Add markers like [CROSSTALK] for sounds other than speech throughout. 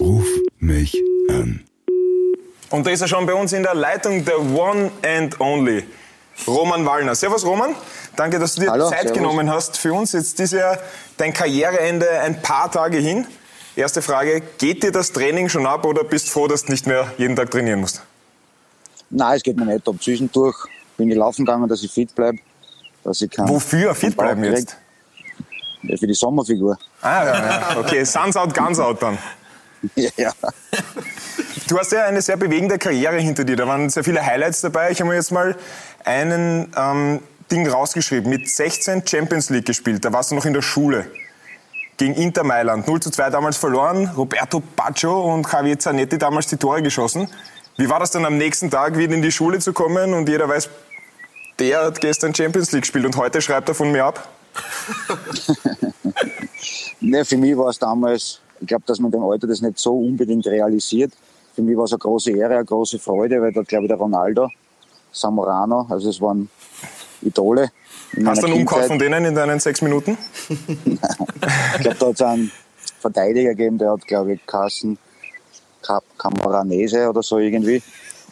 Ruf mich an. Und da ist er schon bei uns in der Leitung, der One and Only. Roman Wallner. Servus Roman, danke, dass du dir Hallo, Zeit servus. genommen hast für uns. Jetzt ist ja dein Karriereende ein paar Tage hin. Erste Frage, geht dir das Training schon ab oder bist froh, dass du nicht mehr jeden Tag trainieren musst? Nein, es geht mir nicht ab. Zwischendurch bin ich laufen gegangen, dass ich fit bleibe. Dass ich kann, Wofür fit bleiben jetzt? Ja, für die Sommerfigur. Ah, ja, ja. okay, Suns out, Guns out dann. Ja, [LAUGHS] ja. Du hast ja eine sehr bewegende Karriere hinter dir. Da waren sehr viele Highlights dabei. Ich habe mir jetzt mal einen ähm, Ding rausgeschrieben. Mit 16 Champions League gespielt. Da warst du noch in der Schule. Gegen Inter Mailand. 0 zu 2 damals verloren. Roberto Baggio und Javier Zanetti damals die Tore geschossen. Wie war das dann am nächsten Tag wieder in die Schule zu kommen und jeder weiß, der hat gestern Champions League gespielt und heute schreibt er von mir ab? [LAUGHS] Ne, für mich war es damals, ich glaube, dass man dem Alter das nicht so unbedingt realisiert. Für mich war es eine große Ehre, eine große Freude, weil da glaube ich der Ronaldo, Samorano, also es waren Idole. Hast du einen Umkauf von denen in deinen sechs Minuten? [LAUGHS] Ich glaube, da hat es einen Verteidiger gegeben, der hat, glaube ich, Kassen Camoranese oder so irgendwie.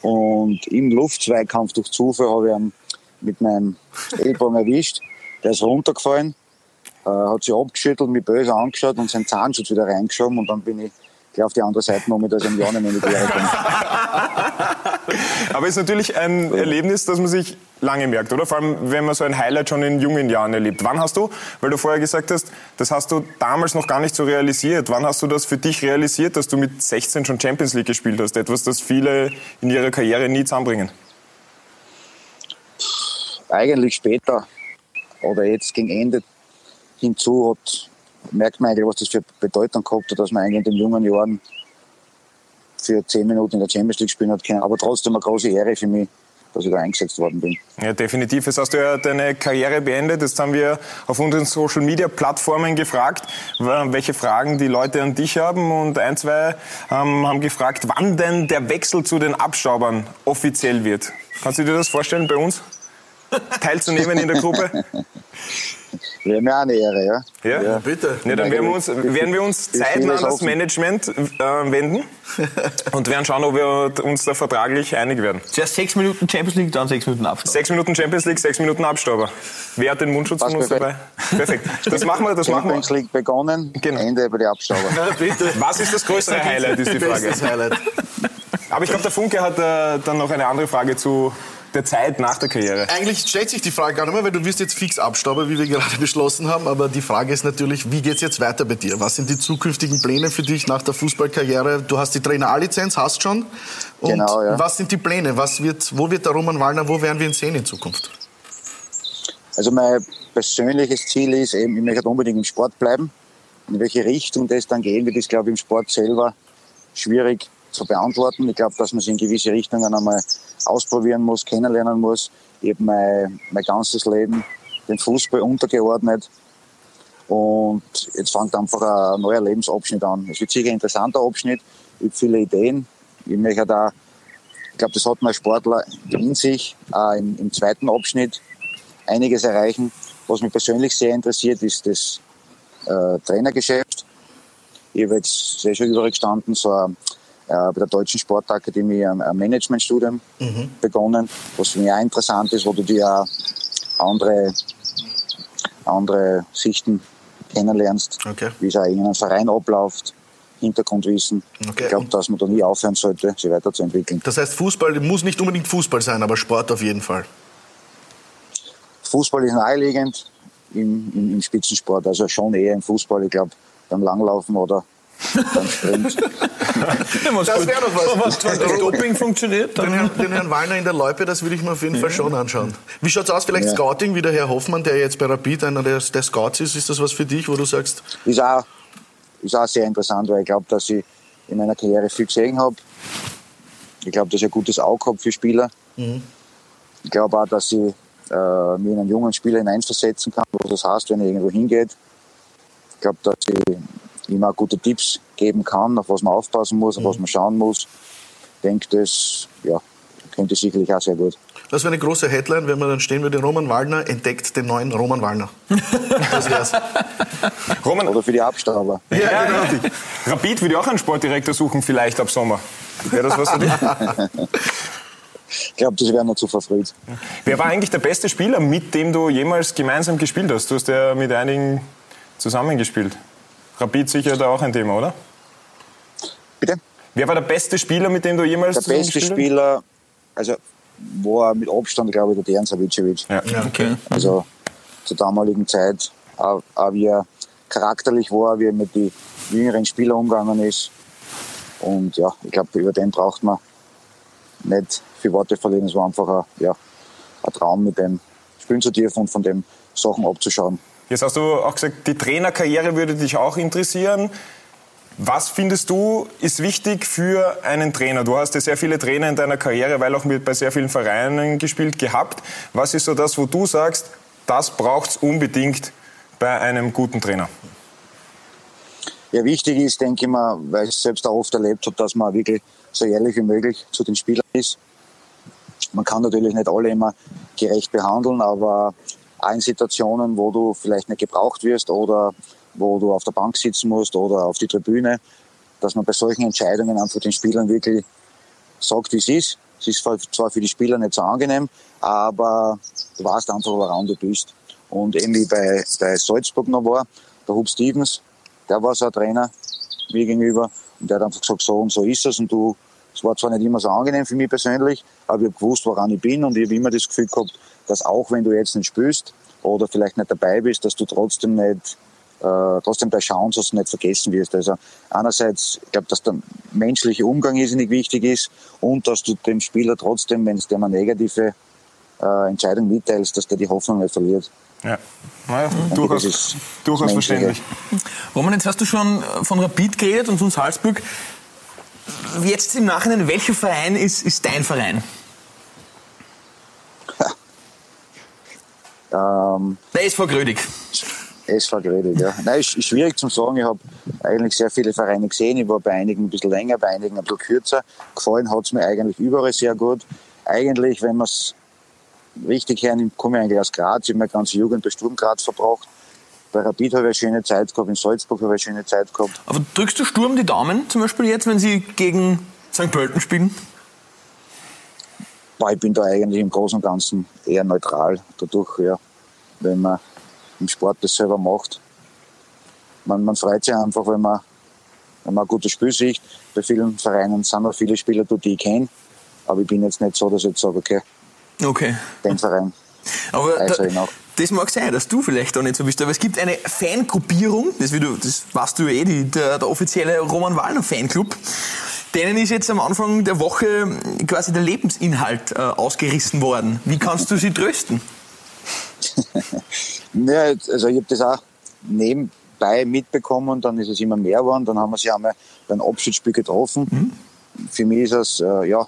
Und im Luftzweikampf durch Zufall habe ich ihn mit meinem Ellbogen erwischt. Der ist runtergefallen, äh, hat sich abgeschüttelt, mich böse angeschaut und seinen Zahnschutz wieder reingeschoben. Und dann bin ich gleich auf die andere Seite noch mit Jahr nicht mehr in die Quere gekommen. Aber es ist natürlich ein Erlebnis, das man sich lange merkt, oder? Vor allem, wenn man so ein Highlight schon in jungen Jahren erlebt. Wann hast du, weil du vorher gesagt hast, das hast du damals noch gar nicht so realisiert, wann hast du das für dich realisiert, dass du mit 16 schon Champions League gespielt hast? Etwas, das viele in ihrer Karriere nie zusammenbringen. Eigentlich später oder jetzt gegen Ende hinzu hat, merkt man eigentlich, was das für Bedeutung gehabt hat, dass man eigentlich in den jungen Jahren für zehn Minuten in der Champions League spielen hat können. Aber trotzdem eine große Ehre für mich, dass ich da eingesetzt worden bin. Ja, definitiv. Jetzt hast du ja deine Karriere beendet. Jetzt haben wir auf unseren Social Media Plattformen gefragt, welche Fragen die Leute an dich haben. Und ein, zwei ähm, haben gefragt, wann denn der Wechsel zu den Abstaubern offiziell wird. Kannst du dir das vorstellen bei uns? Teilzunehmen in der Gruppe? Wäre mir auch eine Ehre, ja. Ja? Bitte. Ja, dann werden wir uns, werden wir uns Die zeitnah an das. Management äh, wenden und werden schauen, ob wir uns da vertraglich einig werden. Zuerst sechs Minuten Champions League, dann sechs Minuten Abstand. Sechs Minuten Champions League, sechs Minuten Abstauber. Wer hat den Mundschutz von uns dabei? Perfekt. Das machen wir, das machen Champions wir. League begonnen, Genau. Ende bei den Abstauber. [LAUGHS] Bitte. Was ist das größere Highlight, ist die Frage. Aber ich glaube, der Funke hat äh, dann noch eine andere Frage zu der Zeit nach der Karriere. Eigentlich stellt sich die Frage gar nicht mehr, weil du wirst jetzt fix Abstauber, wie wir gerade [LAUGHS] beschlossen haben. Aber die Frage ist natürlich, wie geht's jetzt weiter bei dir? Was sind die zukünftigen Pläne für dich nach der Fußballkarriere? Du hast die Trainer A-Lizenz, hast schon. Und Genau, ja. was sind die Pläne? Was wird, wo wird der Roman Wallner, wo werden wir ihn sehen in Zukunft? Also mein persönliches Ziel ist eben, ich möchte unbedingt im Sport bleiben. In welche Richtung das dann gehen wird, ist, glaube ich, im Sport selber schwierig zu beantworten. Ich glaube, dass man sich in gewisse Richtungen einmal ausprobieren muss, kennenlernen muss. Ich habe mein, mein ganzes Leben den Fußball untergeordnet. Und jetzt fängt einfach ein neuer Lebensabschnitt an. Es wird sicher ein interessanter Abschnitt. Ich habe viele Ideen. Ich möchte da, ich glaube, das hat mein Sportler in sich, auch im, im zweiten Abschnitt einiges erreichen. Was mich persönlich sehr interessiert, ist das äh, Trainergeschäft. Ich habe jetzt sehr schon überall gestanden, so ein, äh, bei der Deutschen Sportakademie ein, ein Managementstudium begonnen, was für mich auch interessant ist, wo du dir auch andere, andere Sichten kennenlernst, Okay. wie es auch in einem Verein abläuft, Hintergrundwissen. Okay. Ich glaube, dass man da nie aufhören sollte, sich weiterzuentwickeln. Das heißt, Fußball muss nicht unbedingt Fußball sein, aber Sport auf jeden Fall. Fußball ist naheliegend im, im, im Spitzensport, also schon eher im Fußball, ich glaube, beim Langlaufen oder [LAUGHS] Sprint. Das wäre doch was. Wenn das Doping funktioniert, Den dann Herrn, den Herrn Wallner in der Loipe, das würde ich mir auf jeden Fall schon anschauen. Wie schaut's aus? Vielleicht Ja. Scouting, wie der Herr Hoffmann, der jetzt bei Rapid einer der, der Scouts ist. Ist das was für dich, wo du sagst, Ist auch, ist auch sehr interessant, weil ich glaube, dass ich in meiner Karriere viel gesehen habe. Ich glaube, dass ich ein gutes Auge habe für Spieler. Ich glaube auch, dass ich äh, mir in einen jungen Spieler hineinversetzen kann, was das heißt, wenn er irgendwo hingeht. Ich glaube, dass ich auch gute Tipps geben kann, auf was man aufpassen muss, auf was man schauen muss. Ich denke, das, ja, könnte sicherlich auch sehr gut. Das wäre eine große Headline, wenn man dann stehen würde, Roman Wallner entdeckt den neuen Roman Wallner. Das wär's. [LAUGHS] Roman, Oder für die Abstauber. ja, genau. Rapid würde auch einen Sportdirektor suchen, vielleicht ab Sommer. Wäre das was für dich? Ich glaube, das wäre noch zu verfrüht. Wer war eigentlich der beste Spieler, mit dem du jemals gemeinsam gespielt hast? Du hast ja mit einigen zusammengespielt. Rapid sicher da auch ein Thema, oder? Bitte? Wer war der beste Spieler, mit dem du jemals Der beste Spieler, also war mit Abstand, glaube ich, der Dejan Savicevic. hast? Ja. Okay. Also zur damaligen Zeit, auch, auch wie er charakterlich war, wie er mit den jüngeren Spielern umgegangen ist. Und ja, ich glaube, über den braucht man nicht viel Worte verlieren. Es war einfach ein, ja, ein Traum, mit dem spielen zu dürfen und von dem Sachen abzuschauen. Jetzt hast du auch gesagt, die Trainerkarriere würde dich auch interessieren. Was findest du ist wichtig für einen Trainer? Du hast ja sehr viele Trainer in deiner Karriere, weil auch mit bei sehr vielen Vereinen gespielt gehabt. Was ist so das, wo du sagst, das braucht es unbedingt bei einem guten Trainer? Ja, wichtig ist, denke ich mal, weil ich es selbst auch oft erlebt habe, dass man wirklich so ehrlich wie möglich zu den Spielern ist. Man kann natürlich nicht alle immer gerecht behandeln, aber auch in Situationen, wo du vielleicht nicht gebraucht wirst oder wo du auf der Bank sitzen musst oder auf die Tribüne, dass man bei solchen Entscheidungen einfach den Spielern wirklich sagt, wie es ist. Es ist zwar für die Spieler nicht so angenehm, aber du weißt einfach, woran du bist. Und wie bei, bei Salzburg noch war, der Hub Stevens, der war so ein Trainer mir gegenüber und der hat einfach gesagt, so und so ist es und du, es war zwar nicht immer so angenehm für mich persönlich, aber ich habe gewusst, woran ich bin und ich habe immer das Gefühl gehabt, dass auch wenn du jetzt nicht spielst oder vielleicht nicht dabei bist, dass du trotzdem nicht äh, trotzdem bei Chance, dass du nicht vergessen wirst. Also einerseits, ich glaube, dass der menschliche Umgang irrsinnig wichtig ist und dass du dem Spieler trotzdem, wenn es dem eine negative äh, Entscheidung mitteilst, dass der die Hoffnung nicht verliert. Ja, naja, durchaus, durchaus verständlich. Roman, jetzt hast du schon von Rapid geredet und von Salzburg. Jetzt im Nachhinein, welcher Verein ist, ist dein Verein? Ähm, Der SV Grödig. SV Gredig, ja. Nein, ist, ist schwierig zu sagen. Ich habe eigentlich sehr viele Vereine gesehen. Ich war bei einigen ein bisschen länger, bei einigen ein bisschen kürzer. Gefallen hat es mir eigentlich überall sehr gut. Eigentlich, wenn man es richtig hernimmt, komme ich eigentlich aus Graz. Ich habe meine ganze Jugend bei Sturm Graz verbracht. Bei Rapid habe ich eine schöne Zeit gehabt, in Salzburg habe ich eine schöne Zeit gehabt. Aber drückst du Sturm die Daumen, zum Beispiel jetzt, wenn sie gegen St. Pölten spielen? Aber ich bin da eigentlich im Großen und Ganzen eher neutral. Dadurch, ja, wenn man im Sport das selber macht. Man, man freut sich einfach, wenn man, wenn man ein gutes Spiel sieht. Bei vielen Vereinen sind auch viele Spieler, die ich kenne. Aber ich bin jetzt nicht so, dass ich jetzt sage, okay, Okay. den Verein. Aber Also da, das mag sein, dass du vielleicht auch nicht so bist, aber es gibt eine Fangruppierung, das, wie du, das weißt du eh, die, der, der offizielle Roman Wallner Fanclub. Denen ist jetzt am Anfang der Woche quasi der Lebensinhalt äh, ausgerissen worden. Wie kannst du sie trösten? [LAUGHS] Ja, also ich habe das auch nebenbei mitbekommen, dann ist es immer mehr geworden. Dann haben wir sich einmal beim Abschiedsspiel getroffen. Für mich ist es äh, ja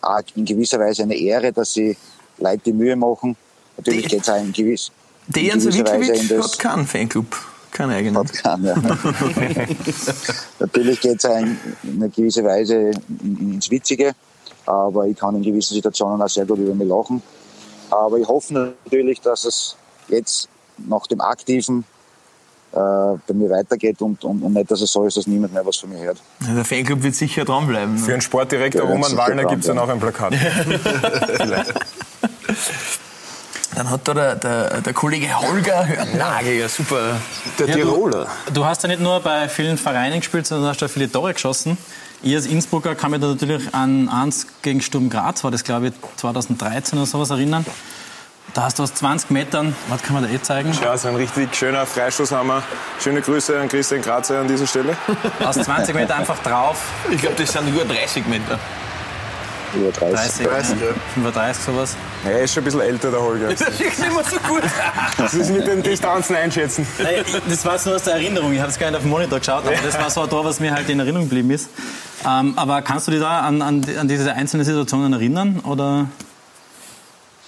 auch in gewisser Weise eine Ehre, dass sie Leute die Mühe machen. Natürlich geht es auch in, gewiss, in gewisser Weise in das hat keinen Fanclub, keinen eigenen. hat keinen, ja. [LAUGHS] Natürlich geht es in, in einer gewissen Weise in, ins Witzige, aber ich kann in gewissen Situationen auch sehr gut über mich lachen. Aber ich hoffe natürlich, dass es jetzt nach dem Aktiven äh, bei mir weitergeht und, und, und nicht, dass es so ist, dass niemand mehr was von mir hört. Ja, Der Fanclub wird sicher dranbleiben. Für einen Sportdirektor Ja, Roman Wallner gibt es ja. auch ein Plakat. [LAUGHS] [LAUGHS] Dann hat da der, der, der Kollege Holger Hörnlage, ja super. Der Tiroler. Du hast ja nicht nur bei vielen Vereinen gespielt, sondern hast auch viele Tore geschossen. Ich als Innsbrucker kann mich da natürlich an eins gegen Sturm Graz, war das glaube ich 2013 oder sowas erinnern. Da hast du aus 20 Metern, was kann man da eh zeigen? Ja, so ein richtig schöner Freistoßhammer. Schöne Grüße an Christian Grazer an dieser Stelle. Aus 20 Meter einfach drauf, Ich glaube, das sind über 30 Meter. Über 30. 30, 30, ja. 35 sowas. Er ist schon ein bisschen älter, der Holger. [LAUGHS] Das ist nicht mehr so gut. Das ist mit den Distanzen einschätzen. Ich- das war nur aus der Erinnerung. Ich habe es gar nicht auf dem Monitor geschaut, aber das war so ein Tor, was mir halt in Erinnerung geblieben ist. Ähm, aber kannst du dich da an, an, an diese einzelnen Situationen erinnern? Oder?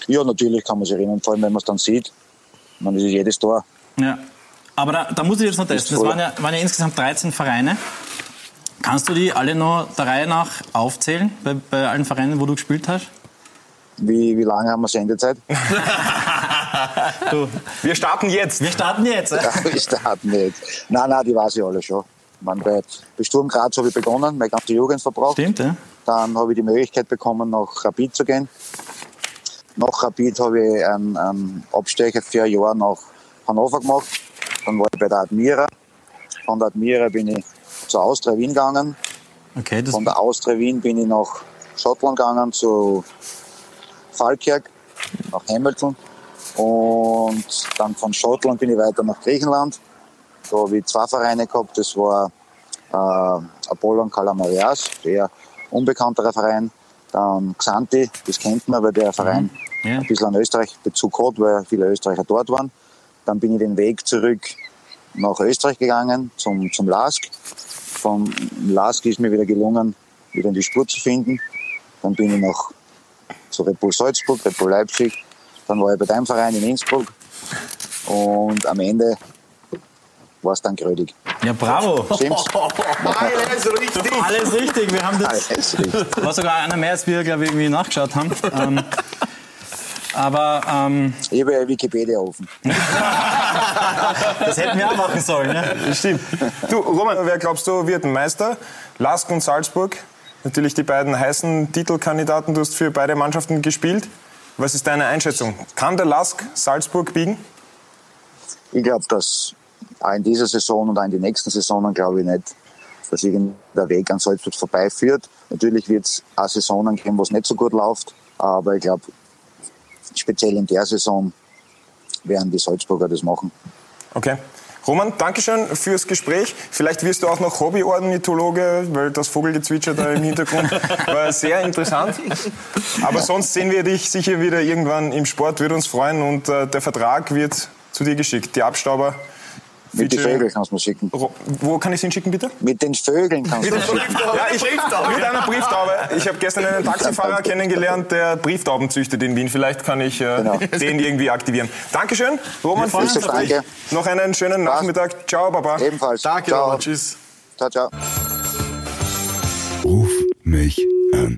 Ja, natürlich kann man sich erinnern, vor allem wenn man es dann sieht. Man ist jedes Tor. Ja. Aber da, da muss ich jetzt noch testen. Das waren ja, waren ja insgesamt 13 Vereine. Kannst du die alle noch der Reihe nach aufzählen, bei, bei allen Vereinen, wo du gespielt hast? Wie, wie lange haben wir Sendezeit? [LAUGHS] Du, Wir starten jetzt. wir starten jetzt. Ja, wir starten jetzt. Nein, nein, die weiß ich alle schon. Man, bei, bei Sturm Graz habe ich begonnen, meine ganze Jugend verbraucht. Stimmt, ja? Dann habe ich die Möglichkeit bekommen, nach Rapid zu gehen. Nach Rapid habe ich einen, einen Abstecher für ein Jahr nach Hannover gemacht. Dann war ich bei der Admira. Von der Admira bin ich zur Austria Wien gegangen. Okay, Von der Austria Wien bin ich nach Schottland gegangen, zu Falkirk, nach Hamilton. Und dann von Schottland bin ich weiter nach Griechenland. Da habe ich zwei Vereine gehabt. Das war äh, Apollon Kalamarias, eher unbekannterer Verein. Dann Xanti, das kennt man, weil der Verein Ja. ein bisschen an Österreich Bezug hat, weil viele Österreicher dort waren. Dann bin ich den Weg zurück nach Österreich gegangen, zum, zum LASK. Vom LASK ist mir wieder gelungen, wieder in die Spur zu finden. Dann bin ich noch zu Red Bull Salzburg, Red Bull Leipzig. Dann war ich bei deinem Verein in Innsbruck. Und am Ende war es dann Grödig. ja, bravo. Stimmt's? [LAUGHS] Alles richtig. Alles richtig. Wir haben das. Alles richtig. War sogar einer mehr, als wir, glaube ich, irgendwie nachgeschaut haben. Ähm, aber ähm, Ich habe ja Wikipedia offen. [LAUGHS] das hätten wir auch machen sollen. Ne? Stimmt. Du, Roman, wer glaubst du wird Meister? Lask und Salzburg. Natürlich die beiden heißen Titelkandidaten. Du hast für beide Mannschaften gespielt. Was ist deine Einschätzung? Kann der Lask Salzburg biegen? Ich glaube, dass auch in dieser Saison und auch in den nächsten Saisonen glaube ich nicht, dass irgendein Weg an Salzburg vorbeiführt. Natürlich wird es auch Saisonen geben, wo es nicht so gut läuft, aber ich glaube, speziell in der Saison werden die Salzburger das machen. Okay. Roman, Dankeschön fürs Gespräch. Vielleicht wirst du auch noch Hobbyornithologe, weil das Vogelgezwitscher da im Hintergrund [LAUGHS] war sehr interessant. Aber sonst sehen wir dich sicher wieder irgendwann im Sport, würde uns freuen. Und äh, der Vertrag wird zu dir geschickt. Die Abstauber. Mit den Vögeln kannst du mir schicken. Wo kann ich ihn schicken, bitte? Mit den Vögeln kannst du mir schicken. Ja, ich, mit einer Brieftaube. Ich habe gestern einen Taxifahrer kennengelernt, der Brieftauben züchtet in Wien. Vielleicht kann ich äh, Genau. den irgendwie aktivieren. Dankeschön, Roman, Gespräch. danke. Noch einen schönen Nachmittag. Ciao, Baba. Ebenfalls. Danke, ciao. Tschüss. ciao, ciao. Ruf mich an.